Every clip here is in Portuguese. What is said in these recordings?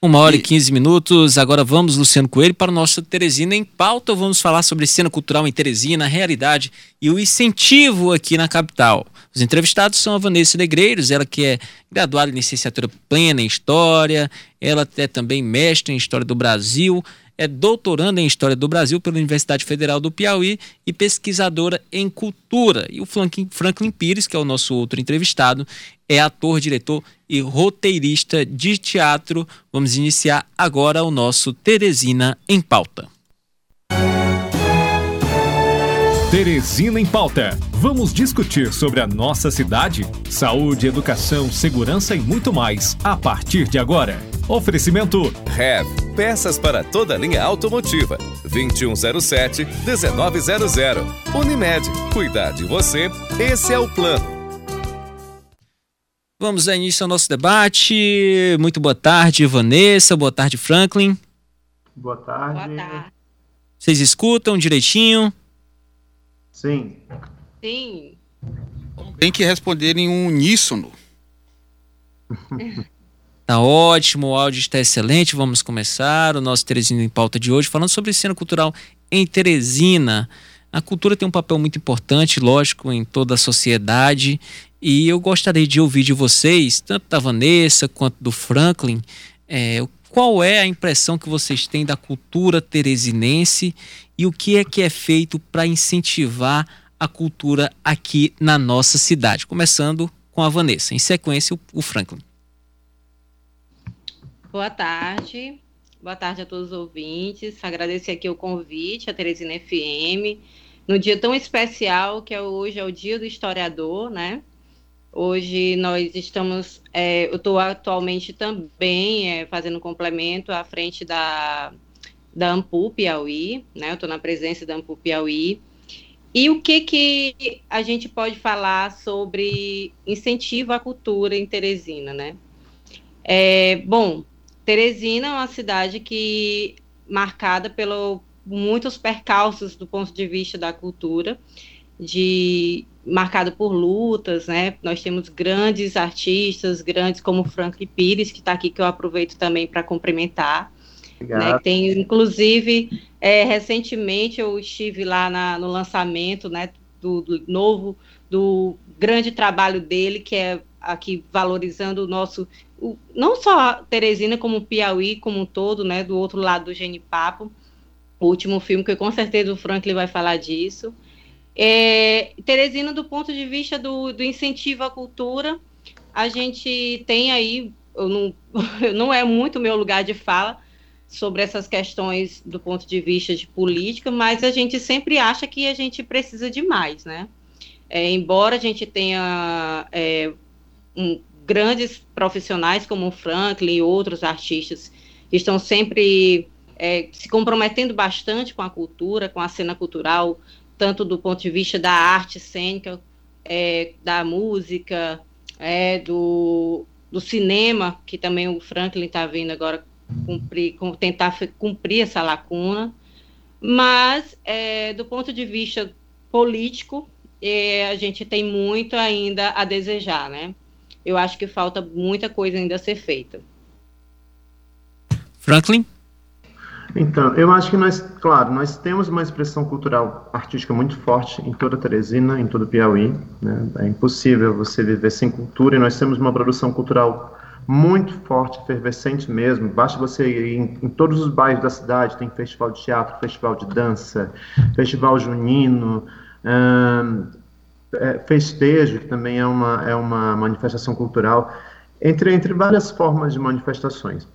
Uma hora e 15 minutos. Agora vamos, Luciano Coelho, para o nosso Teresina em pauta. Vamos falar sobre cena cultural em Teresina, a realidade e o incentivo aqui na capital. Os entrevistados são a Vanessa Negreiros, ela que é graduada em licenciatura plena em História, ela é também mestre em História do Brasil, é doutoranda em História do Brasil pela Universidade Federal do Piauí e pesquisadora em Cultura. E o Franklin Pires, que é o nosso outro entrevistado, é ator, diretor e roteirista de teatro. Vamos iniciar agora o nosso Teresina em Pauta. Teresina em Pauta. Vamos discutir sobre a nossa cidade, saúde, educação, segurança e muito mais a partir de agora. Oferecimento Rev, peças para toda a linha automotiva. 2107-1900. Unimed, cuidar de você, esse é o plano. Vamos dar início ao nosso debate. Muito boa tarde, Vanessa. Boa tarde, Franklin. Boa tarde. Boa tarde. Vocês escutam direitinho? Sim. Sim. Tem que responder em um uníssono. Tá ótimo, o áudio está excelente. Vamos começar o nosso Teresina em pauta de hoje, falando sobre cena cultural em Teresina. A cultura tem um papel muito importante, lógico, em toda a sociedade. E eu gostaria de ouvir de vocês, tanto da Vanessa quanto do Franklin, é, qual é a impressão que vocês têm da cultura teresinense e o que é que é feito para incentivar a cultura aqui na nossa cidade. Começando com a Vanessa, em sequência o, Franklin. Boa tarde, boa tarde a todos os ouvintes. Agradecer aqui o convite, a Teresina FM, no dia tão especial que é hoje, é o Dia do Historiador, né? Hoje nós estamos, é, eu estou atualmente também é, fazendo complemento à frente da da Ampu Piauí, né? Eu estou na presença da Ampu Piauí. E o que, que a gente pode falar sobre incentivo à cultura em Teresina, né? É, bom, Teresina é uma cidade que marcada pelo muitos percalços do ponto de vista da cultura, de marcado por lutas, né? Nós temos grandes artistas, grandes como Franklin Pires, que está aqui, que eu aproveito também para cumprimentar. Né, tem, inclusive, é, recentemente eu estive lá na, no lançamento né, do, do, novo, do grande trabalho dele, que é aqui valorizando o nosso, o, não só Teresina, como Piauí como um todo, né, do outro lado do Genipapo, o último filme, que com certeza o Franklin vai falar disso. É, Teresina, do ponto de vista do, do incentivo à cultura, a gente tem aí, eu não, não é muito meu lugar de fala, sobre essas questões do ponto de vista de política, mas a gente sempre acha que a gente precisa de mais, né? É, embora a gente tenha é, um, grandes profissionais como o Franklin e outros artistas que estão sempre é, se comprometendo bastante com a cultura, com a cena cultural, tanto do ponto de vista da arte cênica, é, da música, é, do, do cinema, que também o Franklin está vendo agora cumprir, tentar cumprir essa lacuna, mas é, do ponto de vista político, é, a gente tem muito ainda a desejar, né? Eu acho que falta muita coisa ainda a ser feita. Franklin? Então, eu acho que nós, claro, nós temos uma expressão cultural artística muito forte em toda Teresina, em todo Piauí. Né? É impossível você viver sem cultura e nós temos uma produção cultural muito forte, efervescente mesmo. Basta você ir em, em, todos os bairros da cidade, tem festival de teatro, festival de dança, festival junino, hum, é, festejo, que também é uma, é uma manifestação cultural, entre, entre várias formas de manifestações.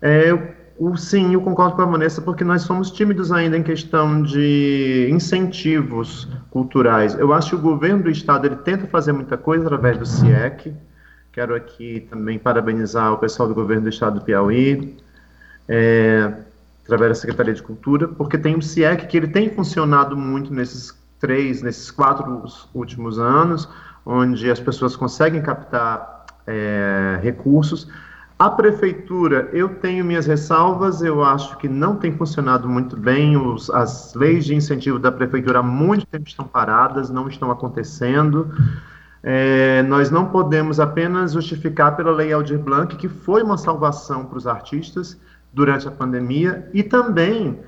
É, o, sim, eu concordo com a Vanessa, porque nós somos tímidos ainda em questão de incentivos culturais. Eu acho que o governo do estado ele tenta fazer muita coisa através do CIEC, Quero aqui também parabenizar o pessoal do governo do estado do Piauí, é, através da Secretaria de Cultura, porque tem o CIEC que ele tem funcionado muito nesses três, nesses quatro últimos anos, onde as pessoas conseguem captar é, recursos. A prefeitura, eu tenho minhas ressalvas, eu acho que não tem funcionado muito bem, os, as leis de incentivo da prefeitura há muito tempo estão paradas, não estão acontecendo. É, nós não podemos apenas justificar pela Lei Aldir Blanc, que foi uma salvação para os artistas durante a pandemia, e também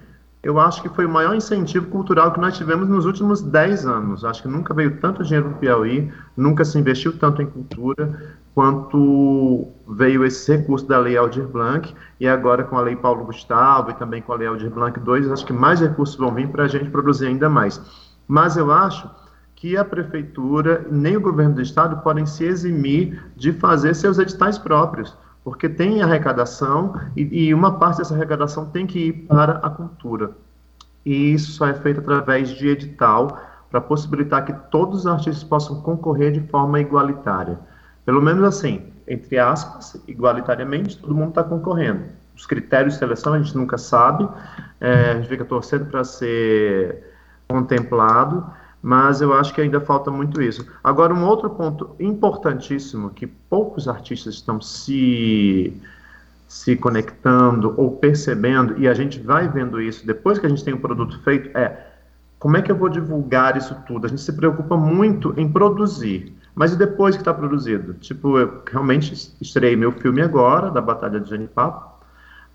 eu acho que foi o maior incentivo cultural que nós tivemos nos últimos 10 anos. Acho que nunca veio tanto dinheiro para o Piauí, nunca se investiu tanto em cultura, quanto veio esse recurso da Lei Aldir Blanc, e agora com a Lei Paulo Gustavo e também com a Lei Aldir Blanc 2, acho que mais recursos vão vir para a gente produzir ainda mais. Mas eu acho que a prefeitura nem o governo do estado podem se eximir de fazer seus editais próprios, porque tem arrecadação e, e uma parte dessa arrecadação tem que ir para a cultura. E isso só é feito através de edital para possibilitar que todos os artistas possam concorrer de forma igualitária. Pelo menos assim, entre aspas, igualitariamente, todo mundo está concorrendo. Os critérios de seleção a gente nunca sabe, é, a gente fica torcendo para ser contemplado, mas eu acho que ainda falta muito isso. Agora, um outro ponto importantíssimo que poucos artistas estão se, se conectando ou percebendo, e a gente vai vendo isso depois que a gente tem o produto feito, é como é que eu vou divulgar isso tudo? A gente se preocupa muito em produzir, mas e depois que está produzido? Tipo, eu realmente estreiei meu filme agora, da Batalha de Genipapo,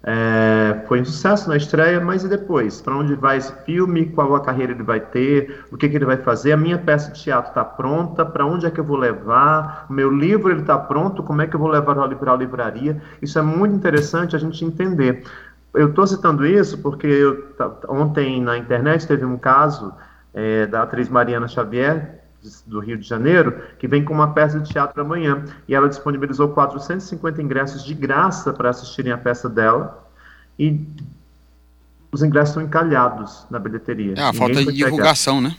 é, foi um sucesso na estreia, mas e depois? Para onde vai esse filme? Qual a carreira ele vai ter? O que, que ele vai fazer? A minha peça de teatro está pronta? Para onde é que eu vou levar? O meu livro ele está pronto? Como é que eu vou levar para a livraria? Isso é muito interessante a gente entender. Eu estou citando isso porque eu, ontem na internet teve um caso é, da atriz Mariana Xavier, do Rio de Janeiro, que vem com uma peça de teatro amanhã. E ela disponibilizou 450 ingressos de graça para assistirem a peça dela. E os ingressos estão encalhados na bilheteria. É a falta de divulgação, pegar. né?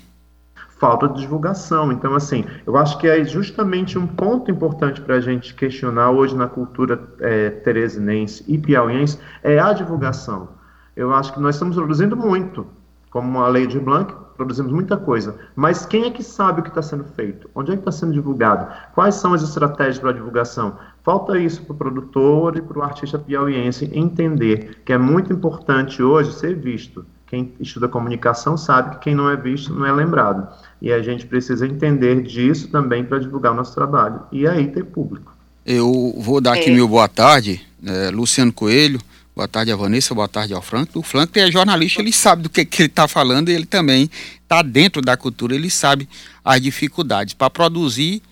Falta de divulgação. Então, assim, eu acho que é justamente um ponto importante para a gente questionar hoje na cultura é, teresinense e piauiense é a divulgação. Eu acho que nós estamos produzindo muito, como a Lei de Blanc, produzimos muita coisa, mas quem é que sabe o que está sendo feito? Onde é que está sendo divulgado? Quais são as estratégias para a divulgação? Falta isso para o produtor e para o artista piauiense entender que é muito importante hoje ser visto. Quem estuda comunicação sabe que quem não é visto não é lembrado. E a gente precisa entender disso também para divulgar o nosso trabalho. E aí ter público. Eu vou dar aqui é. meu boa tarde, é, Luciano Coelho. Boa tarde a Vanessa, boa tarde ao Frank. O Frank é jornalista, ele sabe do que, que ele está falando e ele também está dentro da cultura, ele sabe as dificuldades para produzir,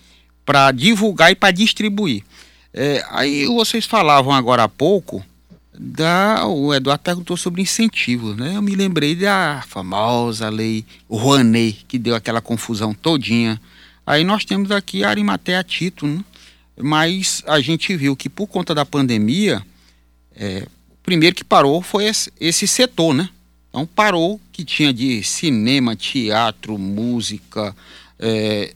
para divulgar e para distribuir. É, aí vocês falavam agora há pouco, da, o Eduardo perguntou sobre incentivos, né? Eu me lembrei da famosa lei Rouanet, que deu aquela confusão todinha. Aí nós temos aqui a Arimatea título, né? mas a gente viu que por conta da pandemia, é, primeiro que parou foi esse, setor, né? Então parou que tinha de cinema, teatro, música, é,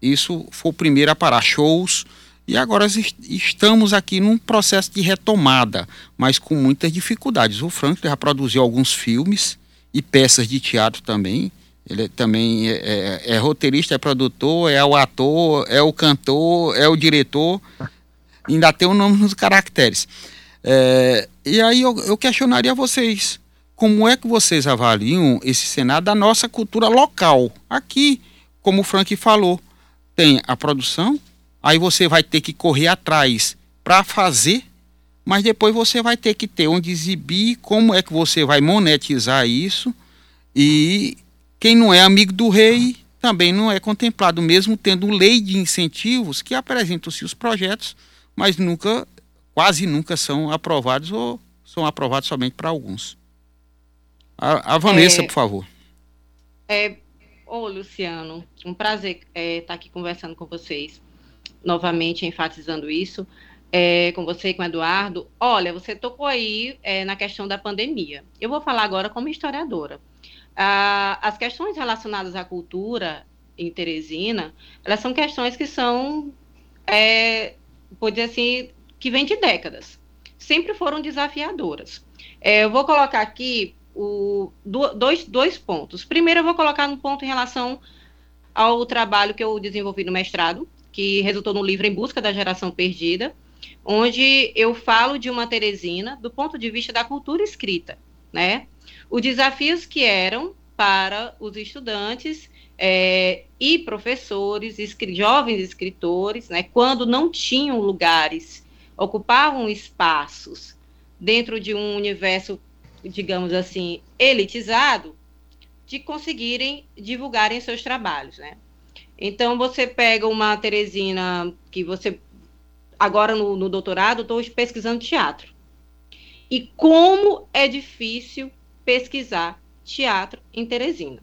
isso foi o primeiro a parar, shows, e agora estamos aqui num processo de retomada, mas com muitas dificuldades. O Frank já produziu alguns filmes e peças de teatro também. Ele também é, é, é roteirista, é produtor, é o ator, é o cantor, é o diretor. Ainda tem o nome nos caracteres. É, e aí eu, eu questionaria vocês, como é que vocês avaliam esse cenário da nossa cultura local? Aqui, como o Frank falou, tem a produção, aí você vai ter que correr atrás para fazer, mas depois você vai ter que ter onde exibir, como é que você vai monetizar isso, e quem não é amigo do rei também não é contemplado, mesmo tendo lei de incentivos que apresentam-se os projetos, mas nunca quase nunca são aprovados ou são aprovados somente para alguns. A, a Vanessa, é, por favor. É, ô Luciano, um prazer estar é, tá aqui conversando com vocês, novamente enfatizando isso, é, com você e com o Eduardo. Olha, você tocou aí é, na questão da pandemia. Eu vou falar agora como historiadora. Ah, as questões relacionadas à cultura em Teresina, elas são questões que são, é, pode dizer assim, que vem de décadas. Sempre foram desafiadoras. É, eu vou colocar aqui o, dois, dois pontos. Primeiro, eu vou colocar um ponto em relação ao trabalho que eu desenvolvi no mestrado, que resultou no livro Em Busca da Geração Perdida, onde eu falo de uma Teresina do ponto de vista da cultura escrita, né? Os desafios que eram para os estudantes é, e professores, jovens escritores, né, quando não tinham lugares, ocupavam espaços dentro de um universo, digamos assim, elitizado, de conseguirem divulgarem seus trabalhos, né? Então você pega uma Teresina que você agora no, no doutorado estou pesquisando teatro e como é difícil pesquisar teatro em Teresina.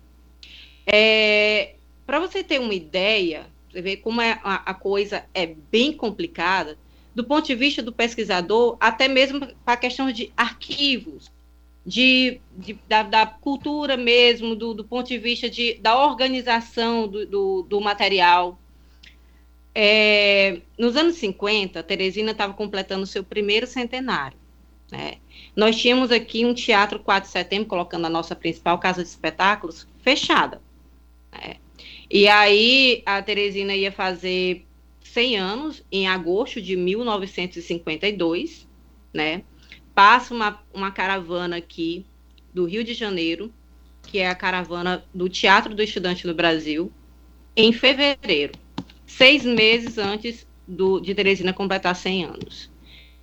É, Para você ter uma ideia, você vê como é, a, a, coisa é bem complicada, do ponto de vista do pesquisador, até mesmo para a questão de arquivos, de, de da, da, cultura mesmo, do, do, ponto de vista de, da organização do, do, do material. É, nos anos 50, Teresina estava completando seu primeiro centenário. Né? Nós tínhamos aqui um teatro 4 de setembro, colocando a nossa principal casa de espetáculos, fechada. Né? E aí a Teresina ia fazer 100 anos, em agosto de 1952, né? Passa uma, uma caravana aqui do Rio de Janeiro, que é a caravana do Teatro do Estudante no Brasil, em fevereiro, seis meses antes do, de Teresina completar 100 anos.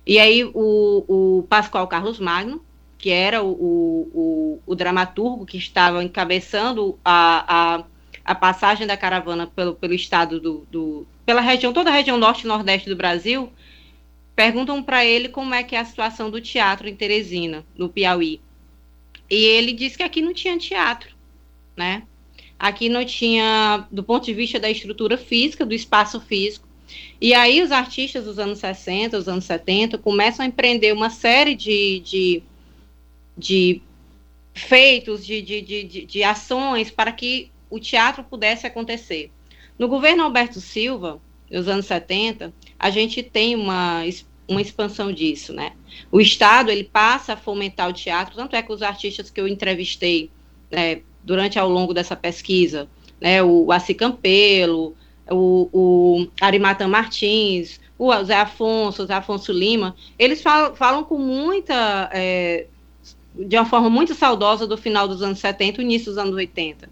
E aí o, o Pascoal Carlos Magno, que era o, o, o, dramaturgo que estava encabeçando a, a, a, passagem da caravana pelo, pelo estado do, do pela região, toda a região norte e nordeste do Brasil, perguntam para ele como é que é a situação do teatro em Teresina, no Piauí. E ele disse que aqui não tinha teatro, né? Aqui não tinha, do ponto de vista da estrutura física, do espaço físico, e aí os artistas dos anos 60, dos anos 70, começam a empreender uma série de, de, de feitos, de, de, de, de ações para que o teatro pudesse acontecer. No governo Alberto Silva, nos anos 70, a gente tem uma, uma expansão disso, né? O Estado, ele passa a fomentar o teatro, tanto é que os artistas que eu entrevistei né, durante ao longo dessa pesquisa, né, o Assi Campelo, o, o Arimatan Martins, o Zé Afonso, o Zé Afonso Lima, eles falam, falam com muita, é, de uma forma muito saudosa do final dos anos 70 e início dos anos 80,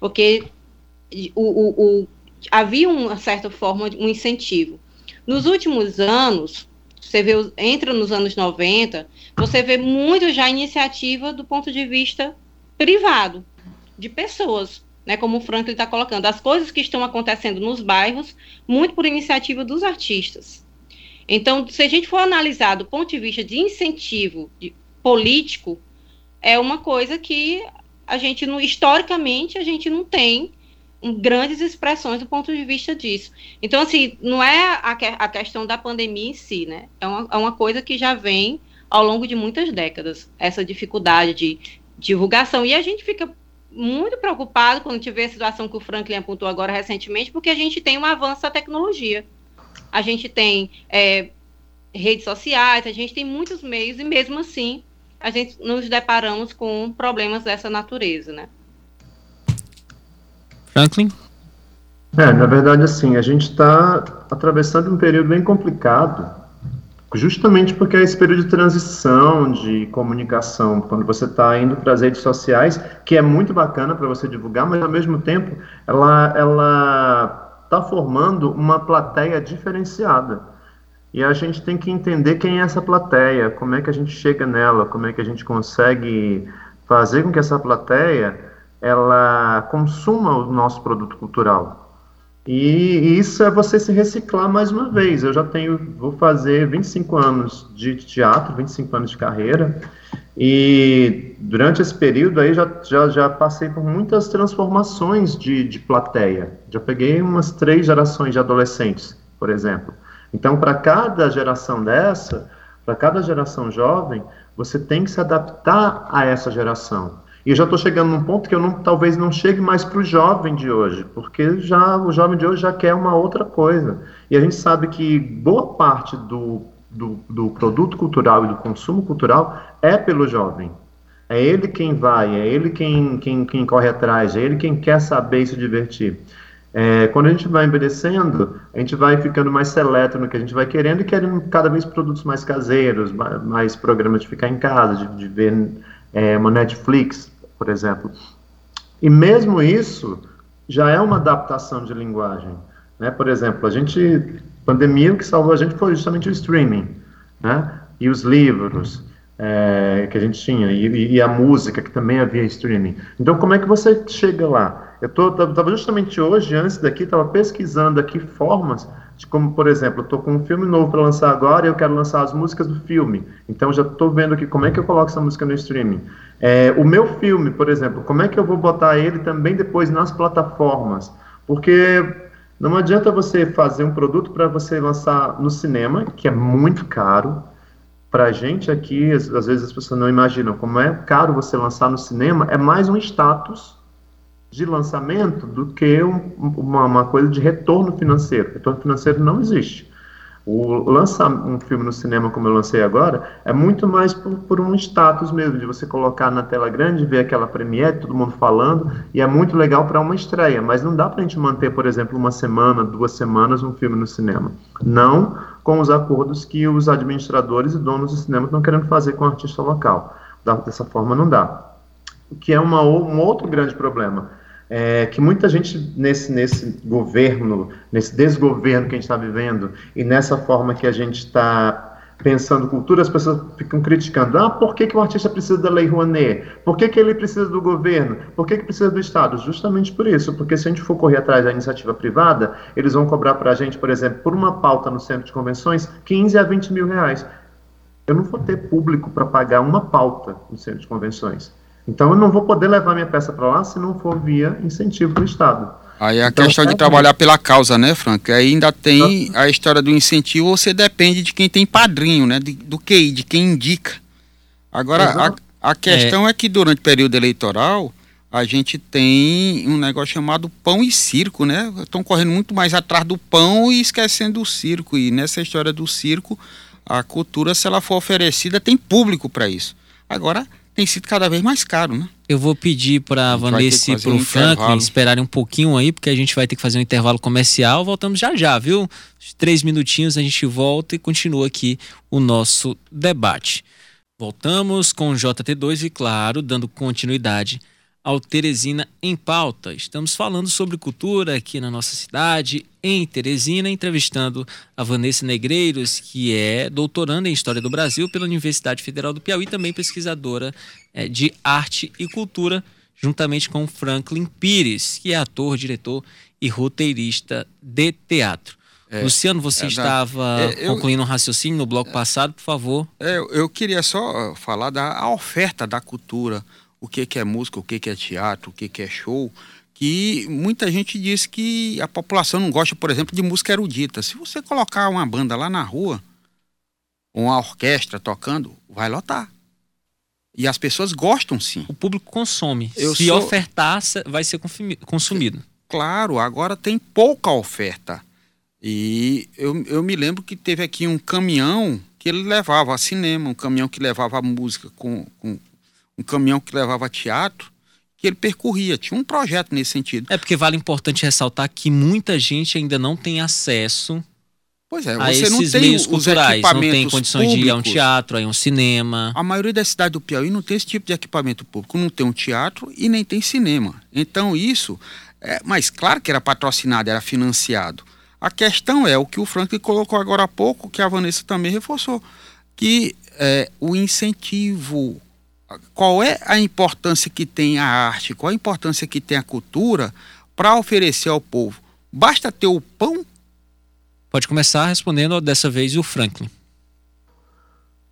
porque o, o, o, havia uma certa forma, um incentivo. Nos últimos anos, você vê, entra nos anos 90, você vê muito já iniciativa do ponto de vista privado, de pessoas né, como o Franklin está colocando, as coisas que estão acontecendo nos bairros, muito por iniciativa dos artistas. Então, se a gente for analisar do ponto de vista de incentivo de, político, é uma coisa que a gente, não, historicamente, a gente não tem grandes expressões do ponto de vista disso. Então, assim, não é a, a questão da pandemia em si, né? É uma, é uma coisa que já vem ao longo de muitas décadas, essa dificuldade de divulgação. E a gente fica muito preocupado quando tiver a situação que o Franklin apontou agora recentemente, porque a gente tem um avanço da tecnologia. A gente tem é, redes sociais, a gente tem muitos meios, e mesmo assim a gente nos deparamos com problemas dessa natureza, né? Franklin? É, na verdade, assim, a gente está atravessando um período bem complicado Justamente porque é esse período de transição de comunicação, quando você está indo para as redes sociais, que é muito bacana para você divulgar, mas ao mesmo tempo ela ela está formando uma plateia diferenciada. E a gente tem que entender quem é essa plateia, como é que a gente chega nela, como é que a gente consegue fazer com que essa plateia ela consuma o nosso produto cultural. E isso é você se reciclar mais uma vez. Eu já tenho, vou fazer 25 anos de teatro, 25 anos de carreira, e durante esse período aí já, já, já passei por muitas transformações de, de plateia. Já peguei umas três gerações de adolescentes, por exemplo. Então, para cada geração dessa, para cada geração jovem, você tem que se adaptar a essa geração. E eu já estou chegando num ponto que eu não, talvez não chegue mais para o jovem de hoje, porque já o jovem de hoje já quer uma outra coisa. E a gente sabe que boa parte do, do, do produto cultural e do consumo cultural é pelo jovem. É ele quem vai, é ele quem, quem, quem corre atrás, é ele quem quer saber e se divertir. É, quando a gente vai envelhecendo, a gente vai ficando mais seleto no que a gente vai querendo e querendo cada vez produtos mais caseiros, mais, mais programas de ficar em casa, de, de ver é, uma Netflix, por exemplo. E mesmo isso, já é uma adaptação de linguagem. Né? Por exemplo, a gente, pandemia, o que salvou a gente foi justamente o streaming, né? E os livros é, que a gente tinha, e, e, a música, que também havia streaming. Então, como é que você chega lá? Eu estava justamente hoje, antes daqui, estava pesquisando aqui formas como, por exemplo, eu estou com um filme novo para lançar agora e eu quero lançar as músicas do filme. Então, já estou vendo aqui como é que eu coloco essa música no streaming. É, o meu filme, por exemplo, como é que eu vou botar ele também depois nas plataformas? Porque não adianta você fazer um produto para você lançar no cinema, que é muito caro. Para a gente aqui, às, vezes as pessoas não imaginam como é caro você lançar no cinema, é mais um status de lançamento do que um, uma, uma, coisa de retorno financeiro. Retorno financeiro não existe. O lançar um filme no cinema, como eu lancei agora, é muito mais por, por, um status mesmo, de você colocar na tela grande, ver aquela premiere, todo mundo falando, e é muito legal para uma estreia, mas não dá para a gente manter, por exemplo, uma semana, duas semanas um filme no cinema. Não com os acordos que os administradores e donos do cinema estão querendo fazer com o artista local. Dessa forma não dá. O que é uma, um outro grande problema é, que muita gente nesse, nesse governo, nesse desgoverno que a gente está vivendo, e nessa forma que a gente está pensando cultura, as pessoas ficam criticando. Ah, por que, que o artista precisa da Lei Rouanet? Por que, que ele precisa do governo? Por que, que precisa do Estado? Justamente por isso, porque se a gente for correr atrás da iniciativa privada, eles vão cobrar para a gente, por exemplo, por uma pauta no centro de convenções, 15 a 20 mil reais. Eu não vou ter público para pagar uma pauta no centro de convenções. Então eu não vou poder levar minha peça para lá se não for via incentivo do Estado. Aí é a então, questão de trabalhar pela causa, né, Frank? Aí ainda tem a história do incentivo, você depende de quem tem padrinho, né? De, do que, de quem indica. Agora, a, a questão é. é que durante o período eleitoral, a gente tem um negócio chamado pão e circo, né? Estão correndo muito mais atrás do pão e esquecendo o circo. E nessa história do circo, a cultura, se ela for oferecida, tem público para isso. Agora, tem sido cada vez mais caro, né? Eu vou pedir para a Vanessa e para o um Franklin esperarem um pouquinho aí, porque a gente vai ter que fazer um intervalo comercial. Voltamos já já, viu? Três minutinhos a gente volta e continua aqui o nosso debate. Voltamos com o JT2 e, claro, dando continuidade ao Teresina em Pauta. Estamos falando sobre cultura aqui na nossa cidade, em Teresina, entrevistando a Vanessa Negreiros, que é doutoranda em História do Brasil pela Universidade Federal do Piauí, também pesquisadora é, de arte e cultura, juntamente com Franklin Pires, que é ator, diretor e roteirista de teatro. É, Luciano, você é, estava é, concluindo um raciocínio no bloco passado, por favor. É, eu queria só falar da oferta da cultura o que, que é música, o que, que é teatro, o que, que é show, que muita gente diz que a população não gosta, por exemplo, de música erudita. Se você colocar uma banda lá na rua, uma orquestra tocando, vai lotar. E as pessoas gostam sim. O público consome. Eu Se sou... ofertar, vai ser consumido. Claro, agora tem pouca oferta. E eu, eu me lembro que teve aqui um caminhão que ele levava cinema, um caminhão que levava música com, com um caminhão que levava teatro, que ele percorria. Tinha um projeto nesse sentido. É porque vale importante ressaltar que muita gente ainda não tem acesso Pois é, você não tem meios culturais, não tem condições públicos. de ir a um teatro, a um cinema. A maioria da cidade do Piauí não tem esse tipo de equipamento público, não tem um teatro e nem tem cinema. Então isso, é, mas claro que era patrocinado, era financiado. A questão é o que o Frank colocou agora há pouco, que a Vanessa também reforçou, que é, o incentivo qual é a importância que tem a arte, qual a importância que tem a cultura para oferecer ao povo? Basta ter o pão? Pode começar respondendo dessa vez o Franklin.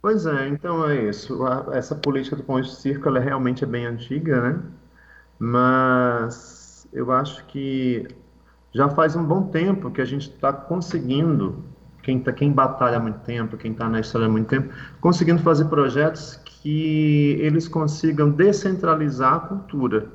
Pois é, então é isso. Essa política do pão de circo ela realmente é bem antiga, né? Mas eu acho que já faz um bom tempo que a gente está conseguindo, quem, tá, quem batalha há muito tempo, quem está na história há muito tempo, conseguindo fazer projetos que eles consigam descentralizar a cultura.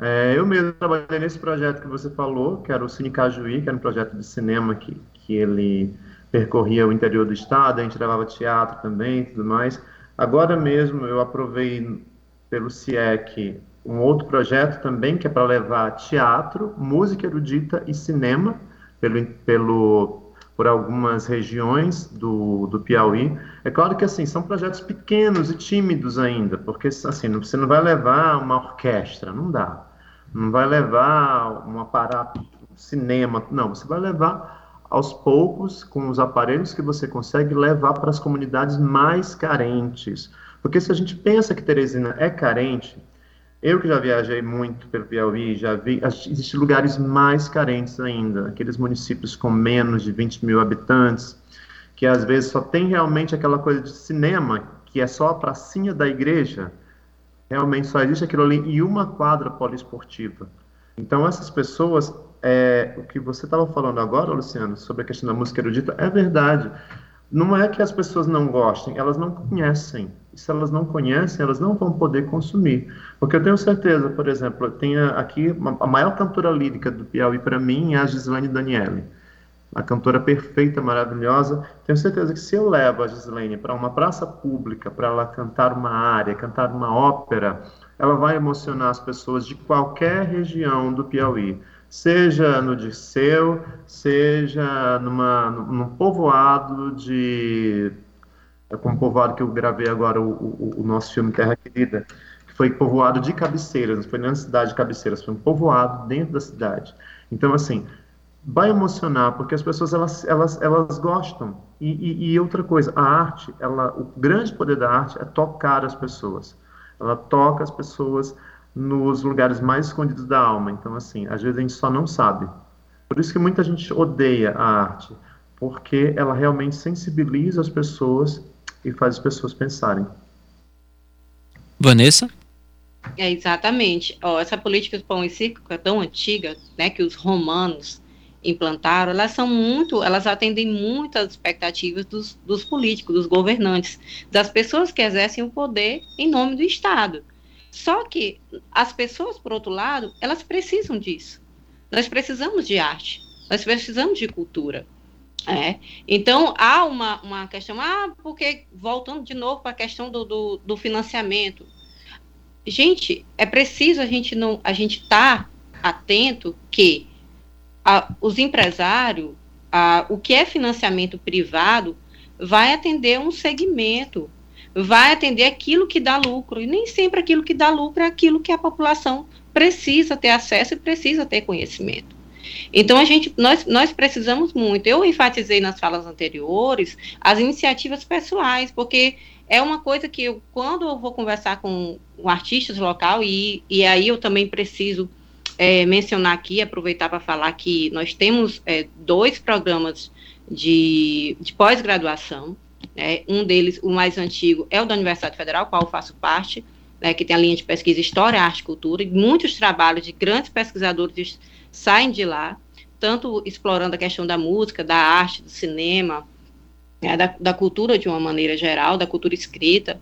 É, eu mesmo trabalhei nesse projeto que você falou, que era o Cine Cajuí, que era um projeto de cinema que, que ele percorria o interior do estado, a gente levava teatro também e tudo mais. Agora mesmo eu aprovei pelo CIEC um outro projeto também, que é para levar teatro, música erudita e cinema pelo, pelo por algumas regiões do, do Piauí. É claro que assim são projetos pequenos e tímidos ainda, porque assim você não vai levar uma orquestra, não dá. Não vai levar um aparato, cinema, não, você vai levar aos poucos, com os aparelhos que você consegue levar para as comunidades mais carentes. Porque se a gente pensa que Teresina é carente, eu que já viajei muito pelo Piauí, já vi, existem lugares mais carentes ainda, aqueles municípios com menos de 20 mil habitantes, que às vezes só tem realmente aquela coisa de cinema, que é só a pracinha da igreja, realmente só existe aquilo ali e uma quadra poliesportiva. Então essas pessoas, é, o que você estava falando agora, Luciano, sobre a questão da música erudita, é verdade. Não é que as pessoas não gostem, elas não conhecem. Se elas não conhecem, elas não vão poder consumir. Porque eu tenho certeza, por exemplo, tem aqui a maior cantora lírica do Piauí para mim é a Gislaine Daniele a cantora perfeita, maravilhosa. Tenho certeza que se eu levo a Gislaine para uma praça pública, para ela cantar uma área, cantar uma ópera, ela vai emocionar as pessoas de qualquer região do Piauí, seja no Dirceu, seja numa, num povoado de. É como o povoado que eu gravei agora, o, o, o nosso filme Terra Querida, que foi povoado de cabeceiras, não foi nem na cidade de cabeceiras, foi um povoado dentro da cidade. Então, assim, vai emocionar, porque as pessoas elas, elas, elas gostam. E, e, e, outra coisa, a arte, ela, o grande poder da arte é tocar as pessoas. Ela toca as pessoas nos lugares mais escondidos da alma. Então, assim, às vezes a gente só não sabe. Por isso que muita gente odeia a arte, porque ela realmente sensibiliza as pessoas e faz as pessoas pensarem. Vanessa? É, exatamente. Ó, essa política do pão e circo é tão antiga, né, que os romanos implantaram, elas são muito, elas atendem muito às expectativas dos, dos políticos, dos governantes, das pessoas que exercem o poder em nome do Estado. Só que as pessoas, por outro lado, elas precisam disso. Nós precisamos de arte, nós precisamos de cultura. É. Então, há uma, uma questão, ah, porque, voltando de novo para a questão do, do, do, financiamento. Gente, é preciso a gente não a gente estar tá atento que a, os empresários, a, o que é financiamento privado, vai atender um segmento, vai atender aquilo que dá lucro, e nem sempre aquilo que dá lucro é aquilo que a população precisa ter acesso e precisa ter conhecimento. Então a gente, nós, nós precisamos muito. Eu enfatizei nas falas anteriores as iniciativas pessoais, porque é uma coisa que eu, quando eu vou conversar com um artistas local e, e aí eu também preciso é, mencionar aqui, aproveitar para falar que nós temos é, dois programas de, de pós-graduação. Né? Um deles, o mais antigo, é o da Universidade Federal, qual eu faço parte, né, que tem a linha de pesquisa História, Arte e Cultura, e muitos trabalhos de grandes pesquisadores saem de lá, tanto explorando a questão da música, da arte, do cinema, né, da, da, cultura de uma maneira geral, da cultura escrita,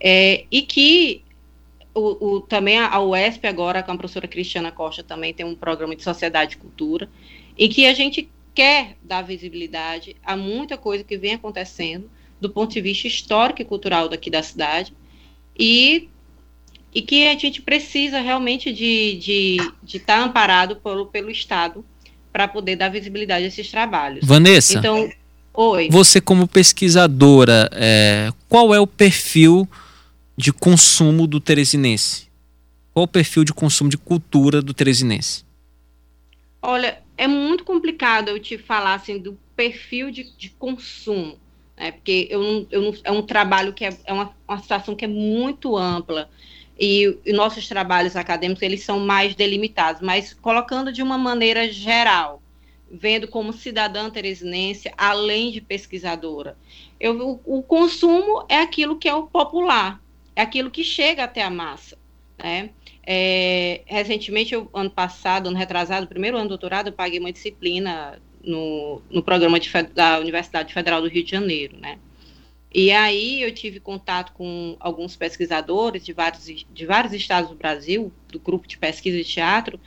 é, e que o, o, também a UESP agora, com a professora Cristiana Costa, também tem um programa de sociedade e cultura, em que a gente quer dar visibilidade a muita coisa que vem acontecendo do ponto de vista histórico e cultural daqui da cidade, e, e que a gente precisa realmente de estar de, de tá amparado pelo, pelo Estado para poder dar visibilidade a esses trabalhos. Vanessa, então, oi. você como pesquisadora, é, qual é o perfil de consumo do teresinense? Qual o perfil de consumo de cultura do teresinense? Olha, é muito complicado eu te falar assim do perfil de, de consumo, né? Porque eu não, eu não, é um trabalho que é, é uma, uma situação que é muito ampla e, e, nossos trabalhos acadêmicos eles são mais delimitados, mas colocando de uma maneira geral, vendo como cidadã teresinense, além de pesquisadora, eu, o, o consumo é aquilo que é o popular, é aquilo que chega até a massa, né? É, recentemente, eu, ano passado, ano retrasado, primeiro ano do doutorado, eu paguei uma disciplina no, no programa de, da Universidade Federal do Rio de Janeiro, né? E aí eu tive contato com alguns pesquisadores de vários, de vários estados do Brasil, do grupo de pesquisa de teatro,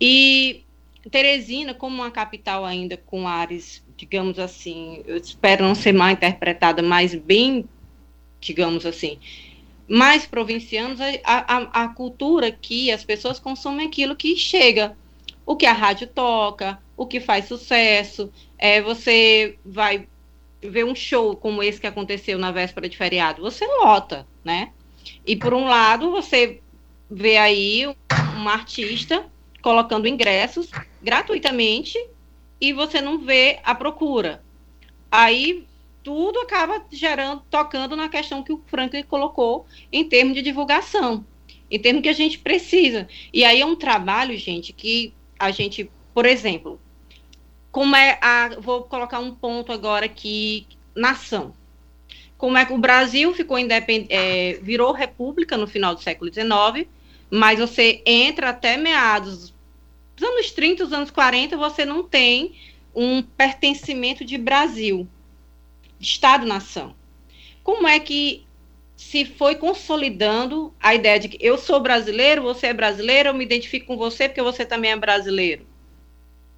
e Teresina, como uma capital ainda com áreas, digamos assim, eu espero não ser mal interpretada, mas bem, digamos assim, mais provincianos, a, a, a cultura que as pessoas consomem aquilo que chega. O que a rádio toca, o que faz sucesso. É, você vai ver um show como esse que aconteceu na véspera de feriado, você lota, né? E por um lado, você vê aí um artista colocando ingressos gratuitamente e você não vê a procura. Aí tudo acaba gerando, tocando na questão que o Franklin colocou em termos de divulgação, em termos que a gente precisa. E aí é um trabalho, gente, que a gente, por exemplo, como é a, vou colocar um ponto agora aqui, nação. Como é que o Brasil ficou independente, é, virou república no final do século XIX, mas você entra até meados dos anos 30, dos anos 40, você não tem um pertencimento de Brasil, Estado-nação. Como é que se foi consolidando a ideia de que eu sou brasileiro, você é brasileiro, eu me identifico com você porque você também é brasileiro?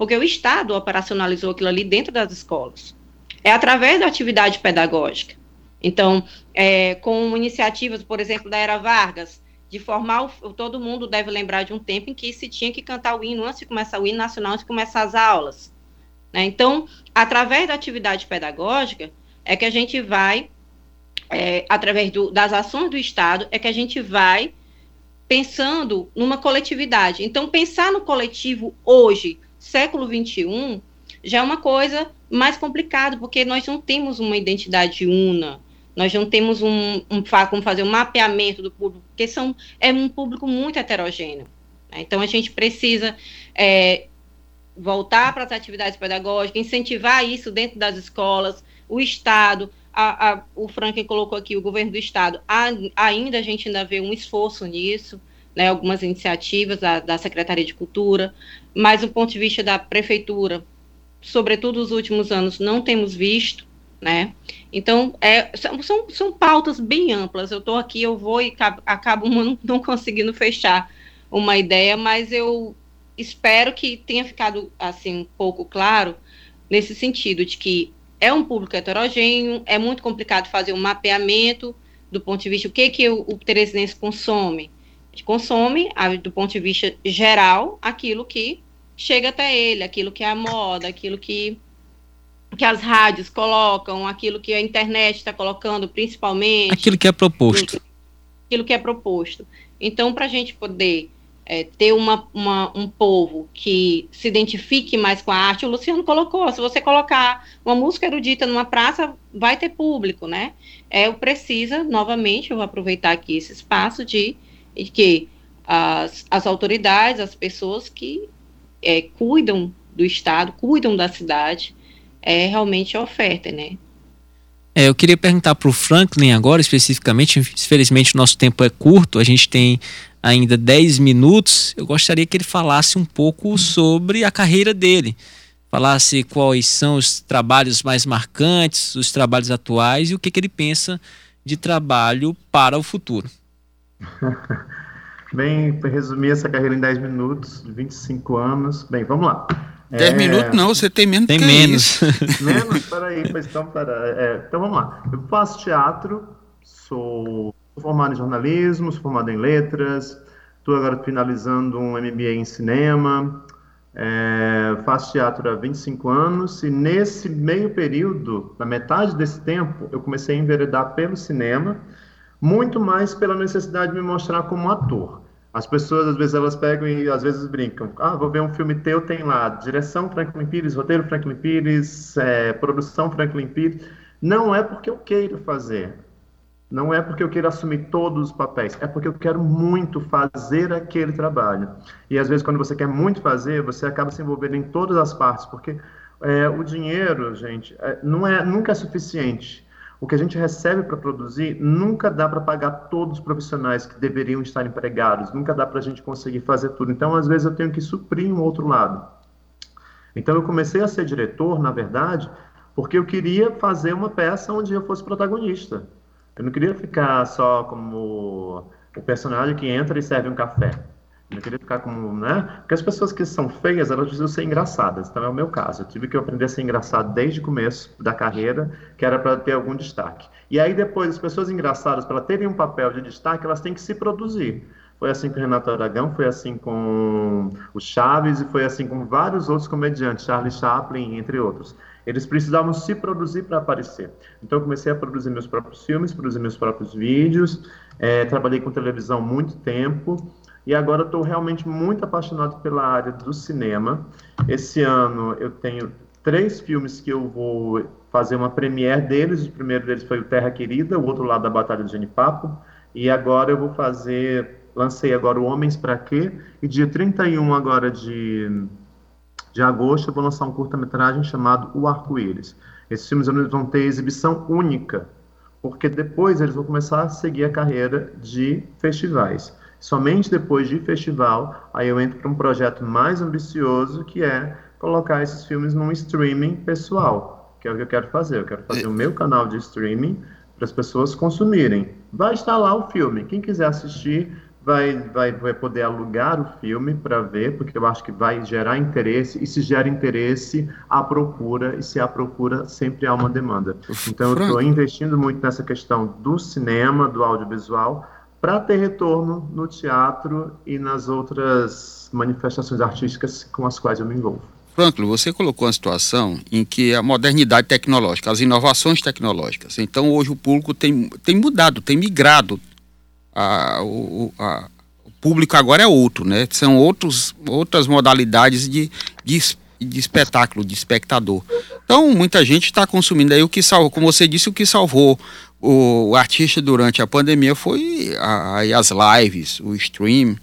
Porque o Estado operacionalizou aquilo ali dentro das escolas. É através da atividade pedagógica. Então, é, com iniciativas, por exemplo, da Era Vargas, de formar o, todo mundo deve lembrar de um tempo em que se tinha que cantar o hino antes de começar o hino nacional, antes de começar as aulas. Né? Então, através da atividade pedagógica, é que a gente vai, é, através do, das ações do Estado, é que a gente vai pensando numa coletividade. Então, pensar no coletivo hoje, século XXI, já é uma coisa mais complicada, porque nós não temos uma identidade una, nós não temos um, um como fazer um mapeamento do público, porque são, é um público muito heterogêneo. Né? Então, a gente precisa é, voltar para as atividades pedagógicas, incentivar isso dentro das escolas, o Estado, a, a, o Franklin colocou aqui, o governo do Estado, a, ainda a gente ainda vê um esforço nisso, né, algumas iniciativas da, da Secretaria de Cultura, mas do ponto de vista da Prefeitura, sobretudo nos últimos anos, não temos visto, né? Então, é, são, são, são pautas bem amplas. Eu estou aqui, eu vou e acabo não, não conseguindo fechar uma ideia, mas eu espero que tenha ficado assim um pouco claro nesse sentido de que é um público heterogêneo, é muito complicado fazer um mapeamento do ponto de vista o que que o, o teresinense consome. A gente consome, do ponto de vista geral, aquilo que chega até ele, aquilo que é a moda, aquilo que que as rádios colocam, aquilo que a internet está colocando, principalmente. Aquilo que é proposto. Aquilo que é proposto. Então, para a gente poder é, ter uma, uma, um povo que se identifique mais com a arte, o Luciano colocou, se você colocar uma música erudita numa praça, vai ter público, né? É, eu precisa, novamente, eu vou aproveitar aqui esse espaço de, de que as, as autoridades, as pessoas que é, cuidam do Estado, cuidam da cidade, é realmente a oferta, né? É, eu queria perguntar para o Franklin agora, especificamente, infelizmente o nosso tempo é curto, a gente tem ainda 10 minutos. Eu gostaria que ele falasse um pouco sobre a carreira dele, falasse quais são os trabalhos mais marcantes, os trabalhos atuais e o que, que ele pensa de trabalho para o futuro. Bem, resumir essa carreira em 10 minutos, 25 anos. Bem, vamos lá. 10 é... minutos não, você tem menos tem que menos. Isso. menos? Peraí, pois então, pera, é, então vamos lá. Eu faço teatro, sou formado em jornalismo, sou formado em letras, estou agora finalizando um MBA em cinema, é, faço teatro há 25 anos e nesse meio período, na metade desse tempo, eu comecei a enveredar pelo cinema, muito mais pela necessidade de me mostrar como ator. As pessoas, às vezes, elas pegam e às vezes brincam. Ah, vou ver um filme teu, tem lá direção Franklin Pires, roteiro Franklin Pires, é, produção Franklin Pires. Não é porque eu queiro fazer. Não é porque eu queiro assumir todos os papéis. É porque eu quero muito fazer aquele trabalho. E às vezes, quando você quer muito fazer, você acaba se envolvendo em todas as partes. Porque é, o dinheiro, gente, é, não é, nunca é suficiente o que a gente recebe para produzir nunca dá para pagar todos os profissionais que deveriam estar empregados, nunca dá para a gente conseguir fazer tudo. Então, às vezes, eu tenho que suprir um outro lado. Então, eu comecei a ser diretor, na verdade, porque eu queria fazer uma peça onde eu fosse protagonista. Eu não queria ficar só como o personagem que entra e serve um café. Eu queria ficar como, né? Porque as pessoas que são feias, elas precisam ser engraçadas. Então é o meu caso. Eu tive que aprender a ser engraçado desde o começo da carreira, que era para ter algum destaque. E aí depois, as pessoas engraçadas, para terem um papel de destaque, elas têm que se produzir. Foi assim com o Renato Aragão, foi assim com o Chaves e foi assim com vários outros comediantes, Charlie Chaplin, entre outros. Eles precisavam se produzir para aparecer. Então, eu comecei a produzir meus próprios filmes, produzir meus próprios vídeos, é, trabalhei com televisão muito tempo, E agora estou realmente muito apaixonado pela área do cinema. Esse ano eu tenho três filmes que eu vou fazer uma premiere deles. O primeiro deles foi o Terra Querida, o outro lado da Batalha de Genipapo. E agora eu vou fazer, lancei agora o Homens para Quê? E dia 31 agora de, de agosto eu vou lançar um curta-metragem chamado O Arco-Íris. Esses filmes vão ter exibição única, porque depois eles vão começar a seguir a carreira de festivais. Somente depois de festival, aí eu entro para um projeto mais ambicioso, que é colocar esses filmes num streaming pessoal, que é o que eu quero fazer. Eu quero fazer o meu canal de streaming para as pessoas consumirem. Vai estar lá o filme. Quem quiser assistir vai, vai, vai poder alugar o filme para ver, porque eu acho que vai gerar interesse, e se gera interesse, há procura, e se há procura, sempre há uma demanda. Então, eu estou investindo muito nessa questão do cinema, do audiovisual, para ter retorno no teatro e nas outras manifestações artísticas com as quais eu me envolvo. Franklin, você colocou uma situação em que a modernidade tecnológica, as inovações tecnológicas, então hoje o público tem, tem mudado, tem migrado. A, o, a, o público agora é outro, né? São outros, outras modalidades de, de, de espetáculo, de espectador. Então, muita gente está consumindo aí o que salvou, como você disse, o que salvou o, o artista durante a pandemia foi a, as lives, o stream.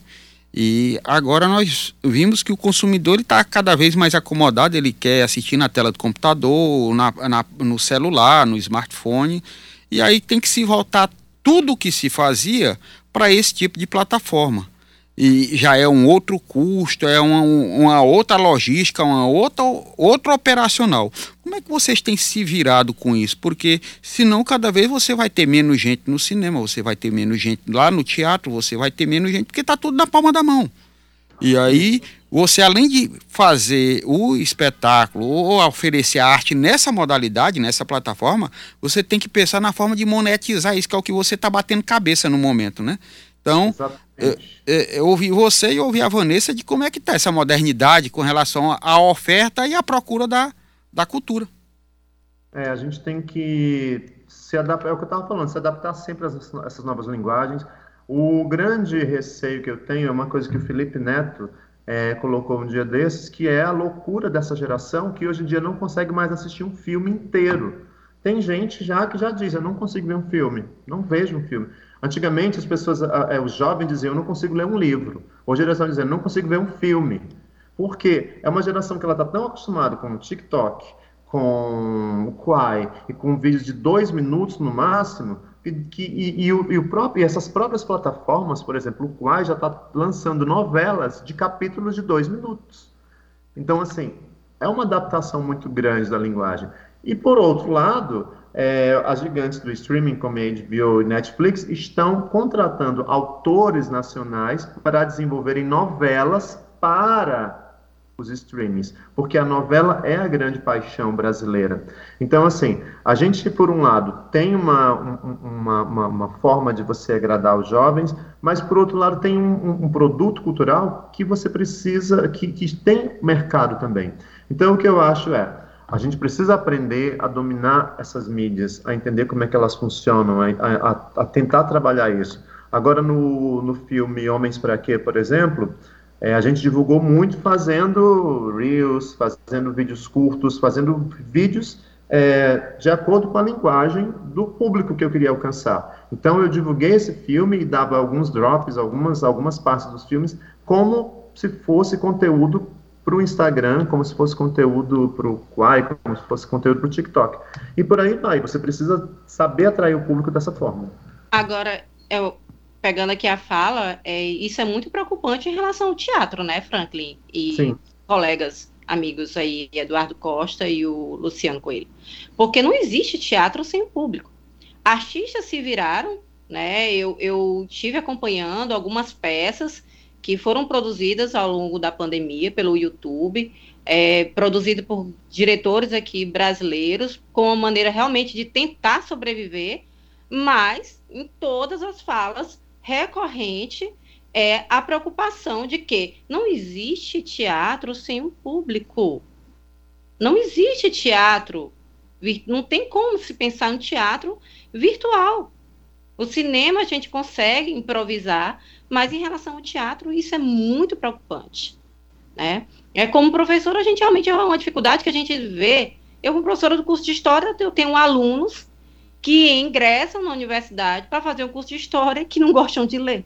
E agora nós vimos que o consumidor está cada vez mais acomodado, ele quer assistir na tela do computador, na, na, no celular, no smartphone. E aí tem que se voltar tudo o que se fazia para esse tipo de plataforma e já é um outro custo, é uma, uma outra logística, uma outra, outra operacional. Como é que vocês têm se virado com isso? Porque senão cada vez você vai ter menos gente no cinema, você vai ter menos gente lá no teatro, você vai ter menos gente, porque está tudo na palma da mão. E aí, você além de fazer o espetáculo ou oferecer a arte nessa modalidade, nessa plataforma, você tem que pensar na forma de monetizar isso, que é o que você está batendo cabeça no momento, né? Então, eu, eu, ouvi você e ouvi a Vanessa de como é que está essa modernidade com relação à oferta e à procura da, da cultura. É, a gente tem que se adaptar, é o que eu estava falando, se adaptar sempre a essas novas linguagens. O grande receio que eu tenho é uma coisa que o Felipe Neto é, colocou um dia desses, que é a loucura dessa geração que hoje em dia não consegue mais assistir um filme inteiro. Tem gente já que já diz, eu não consigo ver um filme, não vejo um filme. Antigamente, as pessoas, é, os jovens diziam, eu não consigo ler um livro. Hoje a geração diz, eu não consigo ver um filme. Por quê? É uma geração que ela está tão acostumada com o TikTok, com o Quai e com vídeos de dois minutos no máximo, que e, e, o, e, o próprio, e essas próprias plataformas, por exemplo, o Quai já está lançando novelas de capítulos de dois minutos. Então, assim, é uma adaptação muito grande da linguagem. E, por outro lado, é, as gigantes do streaming, como a HBO e Netflix, estão contratando autores nacionais para desenvolverem novelas para os streamings, porque a novela é a grande paixão brasileira. Então, assim, a gente, por um lado, tem uma, uma, uma, uma forma de você agradar os jovens, mas, por outro lado, tem um, um produto cultural que você precisa, que, que tem mercado também. Então, o que eu acho é, a gente precisa aprender a dominar essas mídias, a entender como é que elas funcionam, a, a, a tentar trabalhar isso. Agora, no, no filme Homens para Quê, por exemplo, é, a gente divulgou muito fazendo reels, fazendo vídeos curtos, fazendo vídeos é, de acordo com a linguagem do público que eu queria alcançar. Então, eu divulguei esse filme e dava alguns drops, algumas, algumas partes dos filmes, como se fosse conteúdo para o Instagram, como se fosse conteúdo para o Quai, como se fosse conteúdo para o TikTok. E por aí vai, você precisa saber atrair o público dessa forma. Agora, eu, pegando aqui a fala, é, isso é muito preocupante em relação ao teatro, né, Franklin? E Sim. colegas, amigos aí, Eduardo Costa e o Luciano Coelho. Porque não existe teatro sem o público. Artistas se viraram, né? Eu, eu tive acompanhando algumas peças que foram produzidas ao longo da pandemia pelo YouTube, é, produzido por diretores aqui brasileiros, com uma maneira realmente de tentar sobreviver, mas em todas as falas recorrente é a preocupação de que não existe teatro sem um público. Não existe teatro, não tem como se pensar um teatro virtual. O cinema a gente consegue improvisar, mas em relação ao teatro, isso é muito preocupante. Né? É como professor, a gente realmente é uma dificuldade que a gente vê. Eu, como professora do curso de História, eu tenho alunos que ingressam na universidade para fazer o curso de História que não gostam de ler.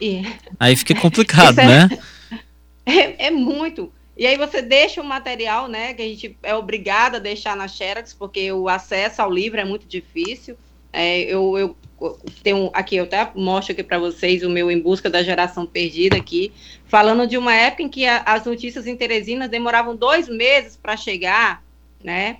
E... Aí fica complicado, é, né? É, é, muito. E aí você deixa o material, né, que a gente é obrigado a deixar na Xerox, porque o acesso ao livro é muito difícil. É, eu, eu tenho aqui, eu até mostro aqui para vocês o meu Em Busca da Geração Perdida aqui, falando de uma época em que a, as notícias em Teresina demoravam dois meses para chegar, né?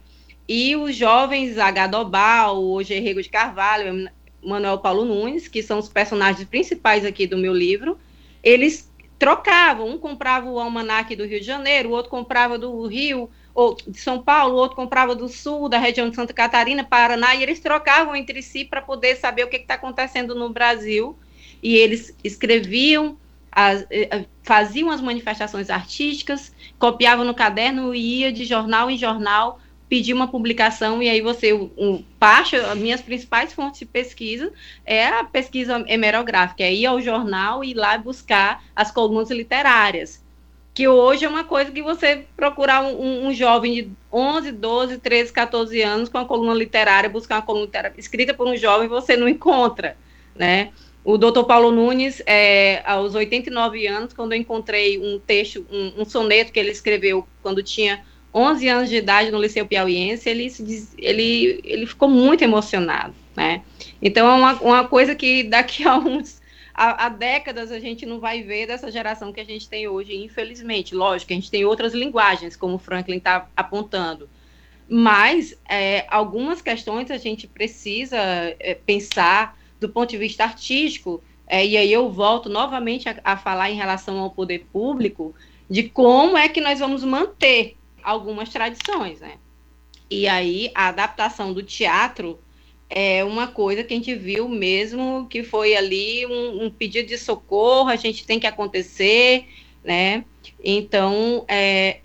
E os jovens H. Dobal, o Rego de Carvalho, Manuel Paulo Nunes, que são os personagens principais aqui do meu livro, eles trocavam, um comprava o almanaque do Rio de Janeiro, o outro comprava do Rio, ou de São Paulo, o outro comprava do sul, da região de Santa Catarina, Paraná, e eles trocavam entre si para poder saber o que está acontecendo no Brasil. E eles escreviam, as, eh, eh, faziam as manifestações artísticas, copiavam no caderno e ia de jornal em jornal pedir uma publicação e aí você um, parte as minhas principais fontes de pesquisa é a pesquisa hemerográfica, é ir ao jornal e ir lá buscar as colunas literárias que hoje é uma coisa que você procurar um, um, jovem de 11, 12, 13, 14 anos com a coluna literária, buscar uma coluna literária escrita por um jovem, você não encontra, né? O doutor Paulo Nunes, é, aos 89 anos, quando eu encontrei um texto, um, um, soneto que ele escreveu quando tinha 11 anos de idade no Liceu Piauiense, ele, ele, ele ficou muito emocionado, né? Então, é uma, uma coisa que daqui a uns há, há, décadas a gente não vai ver dessa geração que a gente tem hoje, infelizmente. Lógico, a gente tem outras linguagens, como o Franklin está apontando. Mas é, algumas questões a gente precisa é, pensar do ponto de vista artístico, é, e aí eu volto novamente a, a falar em relação ao poder público, de como é que nós vamos manter algumas tradições, né? E aí a adaptação do teatro é uma coisa que a gente viu mesmo que foi ali um, um pedido de socorro, a gente tem que acontecer, né? Então, é,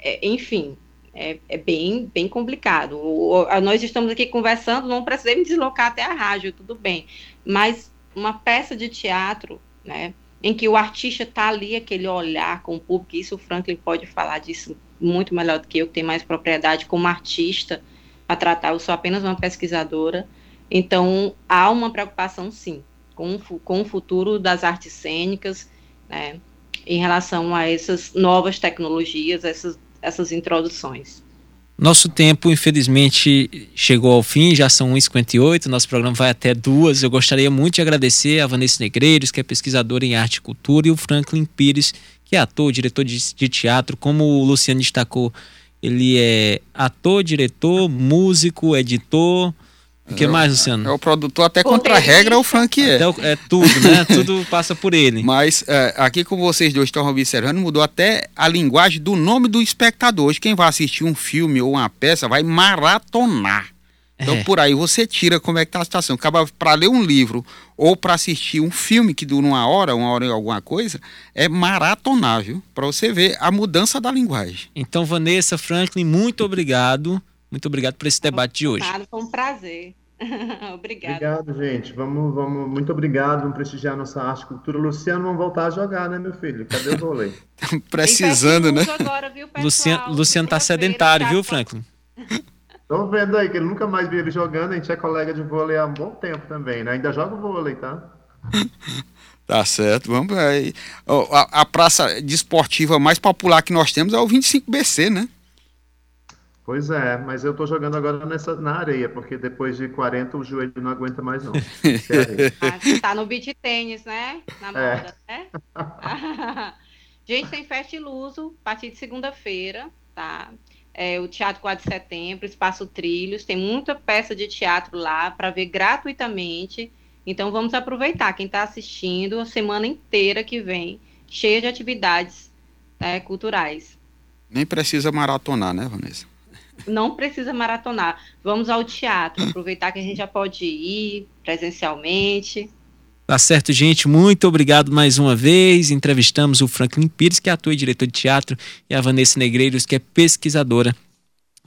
é, enfim, é, é, bem, bem complicado. O, nós estamos aqui conversando, não precisamos deslocar até a rádio, tudo bem, mas uma peça de teatro, né? Em que o artista está ali, aquele olhar com o público, isso o Franklin pode falar disso muito melhor do que eu, que tem mais propriedade como artista, a tratar, eu sou apenas uma pesquisadora. Então, há uma preocupação, sim, com, com o futuro das artes cênicas, né, em relação a essas novas tecnologias, essas, essas introduções. Nosso tempo, infelizmente, chegou ao fim, já são 1h58, nosso programa vai até duas. Eu gostaria muito de agradecer a Vanessa Negreiros, que é pesquisadora em arte e cultura, e o Franklin Pires, que é ator, diretor de, de teatro, como o Luciano destacou ele é ator, diretor, músico, editor. O que é, mais, Luciano? É o produtor, até contra a regra o Frank é. O, é tudo, né? tudo passa por ele. Mas é, aqui com vocês dois estão observando, mudou até a linguagem do nome do espectador. Hoje quem vai assistir um filme ou uma peça vai maratonar. Então, é. por aí você tira como é que tá a situação. Acaba para ler um livro ou para assistir um filme que dura uma hora, uma hora e alguma coisa, é maratonar, viu? Para você ver a mudança da linguagem. Então, Vanessa Franklin, muito obrigado. Muito obrigado por esse debate de hoje. Foi um prazer. obrigado. Obrigado, gente. Vamos, vamos, muito obrigado. Vamos prestigiar nossa arte e cultura. Luciano, vamos voltar a jogar, né, meu filho? Cadê o vôlei? Precisando, né? Agora, viu, Luciano, Luciano tá sedentário, viu, Franklin? Tô vendo aí que ele nunca mais viu ele jogando, a gente é colega de vôlei há um bom tempo também, né? Ainda joga vôlei, tá? tá certo, vamos aí. A, a praça desportiva mais popular que nós temos é o 25BC, né? Pois é, mas eu tô jogando agora nessa, na areia, porque depois de 40 o joelho não aguenta mais não. ah, tá no beat tênis, né? Na é. moda, é. né? Gente, tem festa iluso a partir de segunda-feira, tá? É, o Teatro 4 de Setembro, Espaço Trilhos, tem muita peça de teatro lá para ver gratuitamente. Então vamos aproveitar, quem está assistindo, a semana inteira que vem, cheia de atividades é, culturais. Nem precisa maratonar, né, Vanessa? Não precisa maratonar. Vamos ao teatro, aproveitar que a gente já pode ir presencialmente. Tá certo, gente. Muito obrigado mais uma vez. Entrevistamos o Franklin Pires, que atua e diretor de teatro, e a Vanessa Negreiros, que é pesquisadora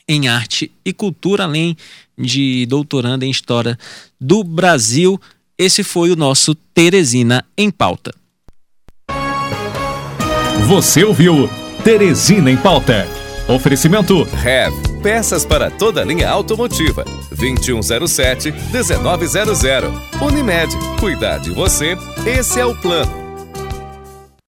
em arte e cultura, além de doutoranda em história do Brasil. Esse foi o nosso Teresina em Pauta. Você ouviu Teresina em Pauta. Oferecimento REV, peças para toda linha automotiva. 2107-1900. Unimed, cuidar de você, esse é o plano.